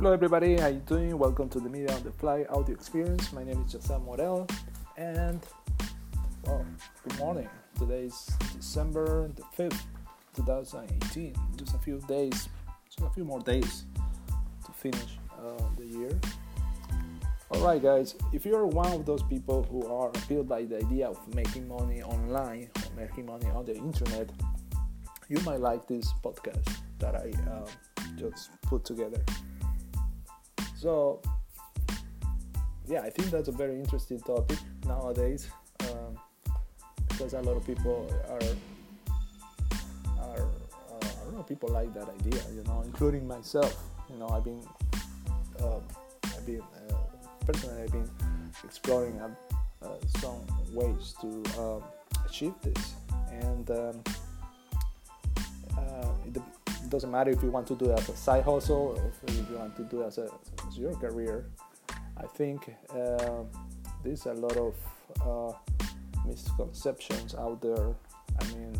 Hello everybody, how you doing? Welcome to the Media on the Fly audio experience. My name is Jose Morel and well, good morning. Today is December the 5th, 2018. Just a few days, just a few more days to finish uh, the year. Alright guys, if you're one of those people who are appealed by the idea of making money online or making money on the internet, you might like this podcast that I uh, just put together. So, yeah, I think that's a very interesting topic nowadays um, because a lot of people are are uh, I don't know people like that idea, you know, including myself. You know, I've been uh, I've been uh, personally I've been exploring uh, uh, some ways to um, achieve this, and um, uh, it, doesn't matter if you want to do it as a side hustle or if you want to do it as, a, as your career. I think uh, there's a lot of uh, misconceptions out there. I mean,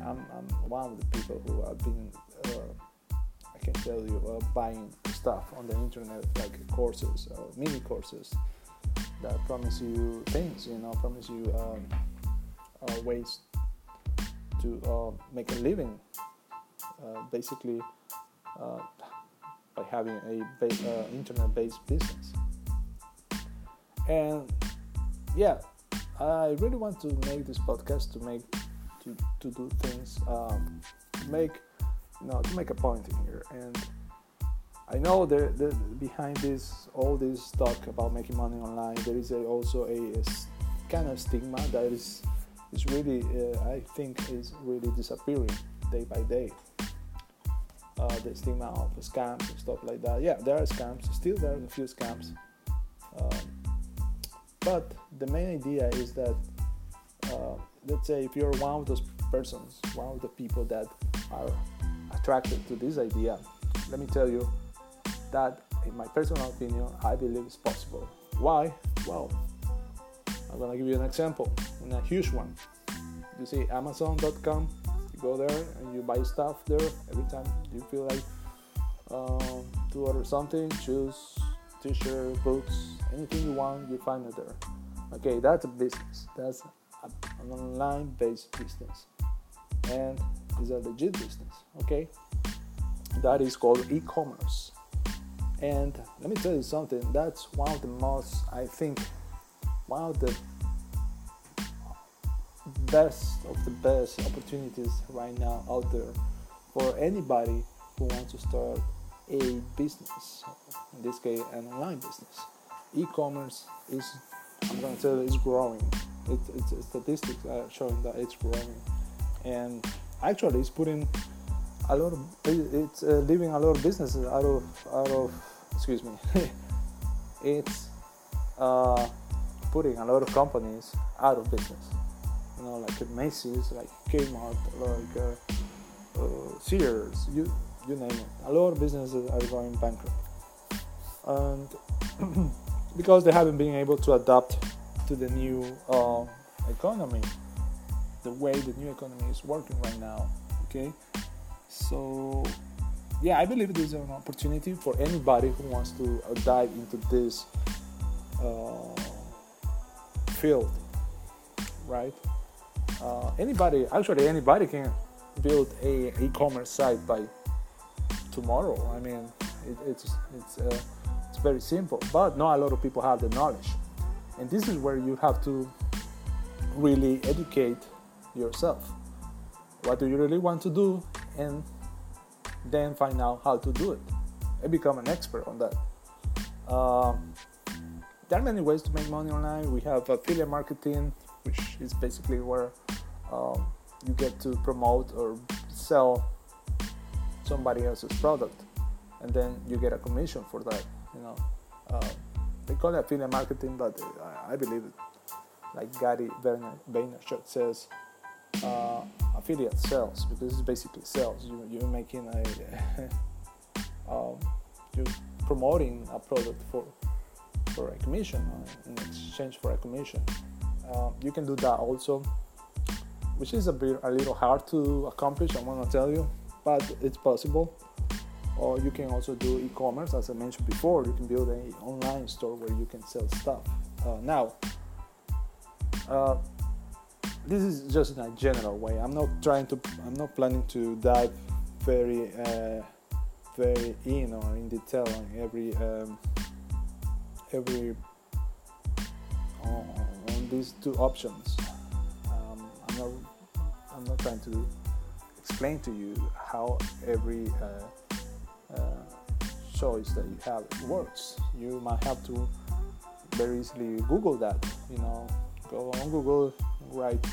I'm, I'm, one of the people who have been, uh, I can tell you, uh, buying stuff on the internet like courses or mini courses that promise you things, you know, promise you um, uh, ways to uh, make a living basically uh, by having a ba- uh, internet-based business. And yeah, I really want to make this podcast to make to, to do things um, to make you know to make a point in here and I know that the, behind this all this talk about making money online there is a, also a, a, kind of stigma that is is really uh, I think is really disappearing day by day uh, the stigma of scams and stuff like that. Yeah, there are scams. Still, there are a few scams. Um, but the main idea is that, uh, let's say, if you're one of those persons, one of the people that are attracted to this idea, let me tell you that, in my personal opinion, I believe it's possible. Why? Well, I'm gonna give you an example, and a huge one. You see, Amazon.com go there and you buy stuff there every time. You feel like um, to order something choose t-shirt books anything you want you find it there. Okay that's a business. That's a, an online based business. And it's a legit business okay? That is called e-commerce. And let me tell you something that's one of the most i think one of the best of the best opportunities right now out there for anybody who wants to start a business. In this case, an online business. E-commerce is, I'm to tell you, it's growing. It, it's statistics are showing that it's growing, and actually, it's putting a lot of it's uh, leaving a lot of businesses out of out of excuse me. it's uh, putting a lot of companies out of business you know, like Macy's, like Kmart, like uh, uh, Sears, you you name it. A lot of businesses are going bankrupt, and because they haven't been able to adapt to the new uh, economy, the way the new economy is working right now. Okay, so yeah, I believe there's an opportunity for anybody who wants to uh, dive into this uh, field, right? Uh, anybody actually anybody can build a e-commerce site by tomorrow. I mean it, it's it's uh, it's very simple but not a lot of people have the knowledge. And this is where you have to really educate yourself. What do you really want to do? And then find out how to do it and become an expert on that. Um, there are many ways to make money online. We have affiliate marketing which is basically where um, you get to promote or sell somebody else's product, and then you get a commission for that. You know, uh, they call it affiliate marketing, but I, I believe it. Like Gary Vaynerchuk says, uh, affiliate sales because it's basically sales. You you're making a um, you're promoting a product for for a commission uh, in exchange for a commission. Uh, you can do that also which is a bit a little hard to accomplish. i'm gonna tell you, but it's possible. or you can also do e-commerce as i mentioned before you can build an online store where you can sell stuff uh, now uh, this is just in a general way i'm not trying to i'm not planning to dive very uh, very in or in detail on every um, every on, these two options um, i'm not i'm not trying to explain to you how every uh, uh, choice that you have works. You might have to very easily Google that. You know, go on Google, write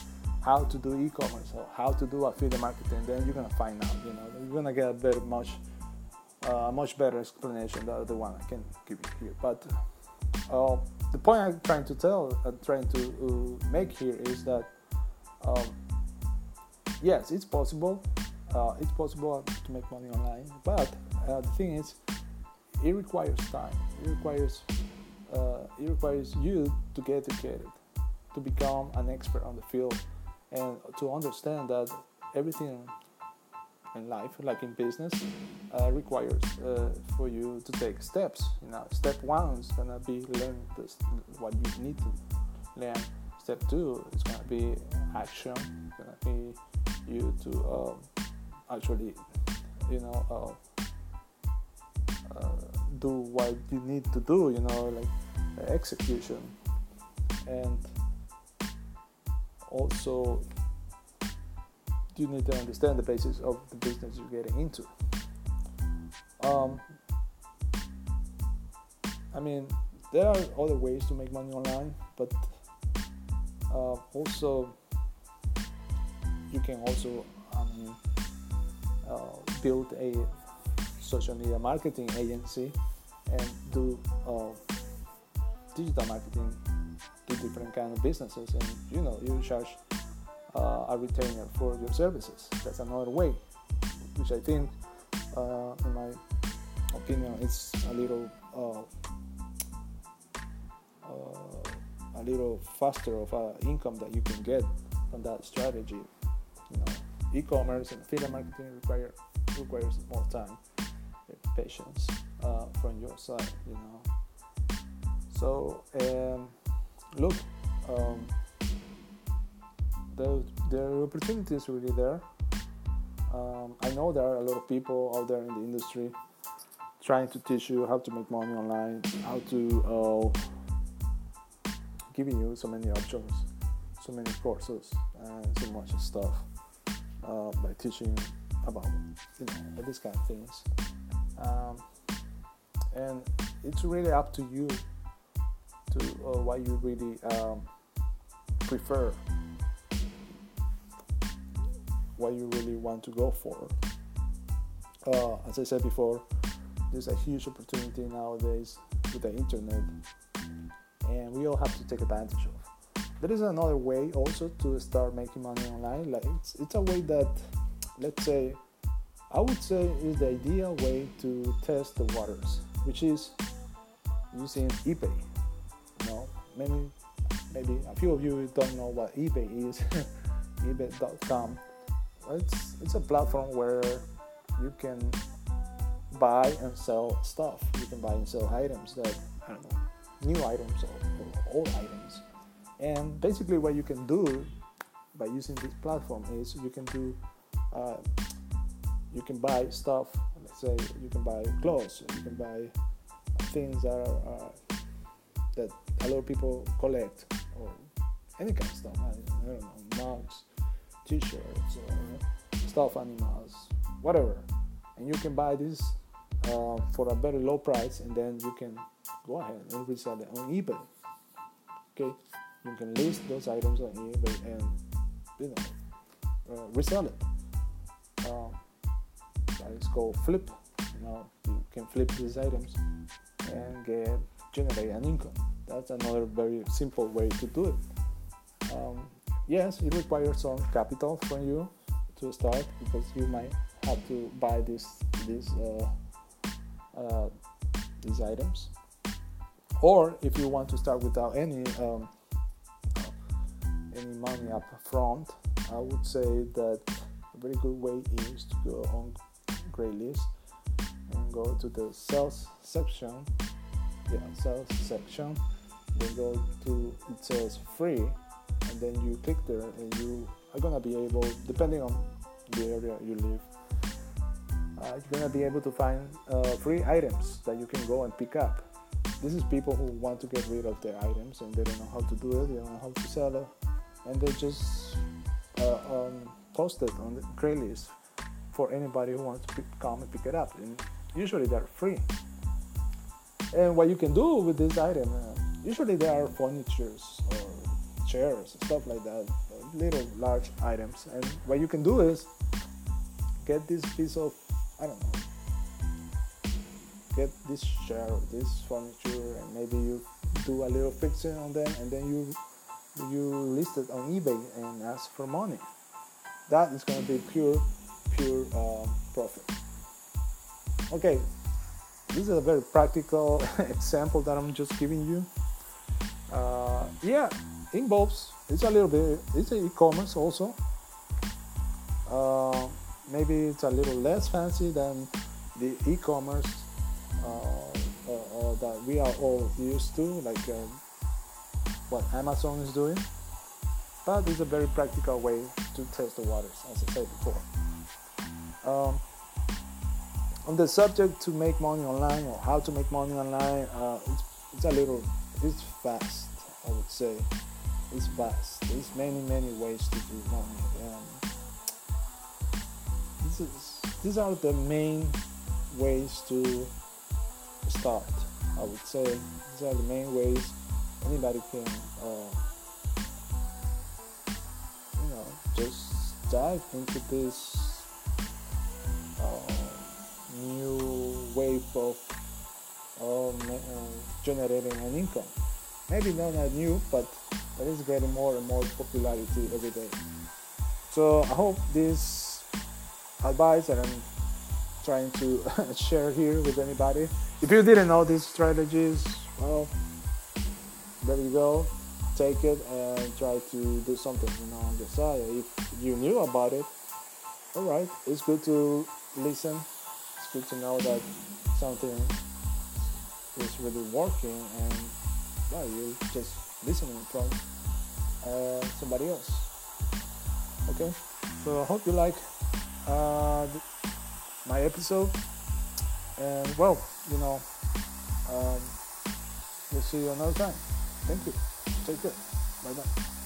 how to do e-commerce or how to do affiliate marketing. Then you're gonna find out. You know, you're gonna get a very much uh, much better explanation than the one I can give you here. But uh, the point I'm trying to tell, uh, trying to uh, make here is that um, yes, it's possible. Uh, it's possible to make money online, but uh, the thing is, it requires time. It requires uh, it requires you to get educated, to become an expert on the field, and to understand that everything in life, like in business, uh, requires uh, for you to take steps. You know, step one is gonna be learn what you need to learn. Step two is gonna be action. It's gonna be you to um, actually, you know uh, uh, do what you need to do, you know, like execution. And also, you need to understand the basis of the business you're getting into. Um, I mean, there are other ways to make money online, but uh, also you can also uh, build a social media marketing agency and do uh, digital marketing to different kind of businesses and you know you charge uh, a retainer for your services that's another way which i think uh, in my opinion it's a little uh, uh, a little faster of an income that you can get from that strategy you know e-commerce and affiliate marketing require requires more time patience uh, from your side, you know. So um, look, um, the the opportunity is really there. Um, I know there are a lot of people out there in the industry trying to teach you how to make money online, how to uh, giving you so many options, so many courses, and so much stuff uh, by teaching about you know these kind of things um, and it's really up to you to uh, what you really um, prefer what you really want to go for uh, as i said before there's a huge opportunity nowadays with the internet and we all have to take advantage of there is another way also to start making money online like it's, it's a way that let's say I would say is the ideal way to test the waters, which is using eBay. You know, maybe maybe a few of you don't know what eBay is. eBay.com. It's it's a platform where you can buy and sell stuff. You can buy and sell items that I don't know, new items or, or old items. And basically, what you can do by using this platform is you can do uh, you can buy stuff. Let's say you can buy clothes, you can buy things that are uh, that a lot of people collect, or any kind of stuff. I, I don't know, mugs, T-shirts, or stuffed animals, whatever. And you can buy this uh, for a very low price, and then you can go ahead and resell it on eBay. Okay, you can list those items on eBay and you know uh, resell it. Um, it's called flip. You know, you can flip these items and get generate an income. That's another very simple way to do it. Um, yes, it requires some capital from you to start because you might have to buy this these uh, uh, these items. Or if you want to start without any um, any money up front, I would say that a very good way is to go on Craigslist and go to the sales section. Yeah, sales section. Then go to it says free, and then you click there, and you are gonna be able, depending on the area you live, uh, you're gonna be able to find uh, free items that you can go and pick up. This is people who want to get rid of their items and they don't know how to do it, they don't know how to sell it, and they just uh, um, post it on the Craigslist for anybody who wants to come and pick it up. And usually they're free. And what you can do with this item, uh, usually they are furnitures or chairs, stuff like that, little large items. And what you can do is get this piece of I don't know, get this chair, this furniture, and maybe you do a little fixing on them, and then you you list it on eBay and ask for money. That is going to be pure, pure uh, profit. Okay, this is a very practical example that I'm just giving you. Uh, yeah, involves it's a little bit it's e-commerce also. Uh, maybe it's a little less fancy than the e-commerce uh, uh, that we are all used to, like uh, what Amazon is doing. But it's a very practical way to test the waters, as I said before. Um, on the subject to make money online or how to make money online, uh, it's, it's a little, it's fast, I would say. It's fast. There's many, many ways to do money. Um, is, these are the main ways to start. I would say these are the main ways anybody can, uh, you know, just dive into this uh, new wave of uh, generating an income. Maybe not new, but it is getting more and more popularity every day. So I hope this advice that I'm trying to share here with anybody. If you didn't know these strategies, well, there you go. Take it and try to do something, you know, on the side. If you knew about it, all right, it's good to listen. It's good to know that something is really working, and yeah, you're just listening from uh, somebody else. Okay, so I hope you like uh, my episode. And well, you know, um, we'll see you another time. Thank you. Take care. Bye bye.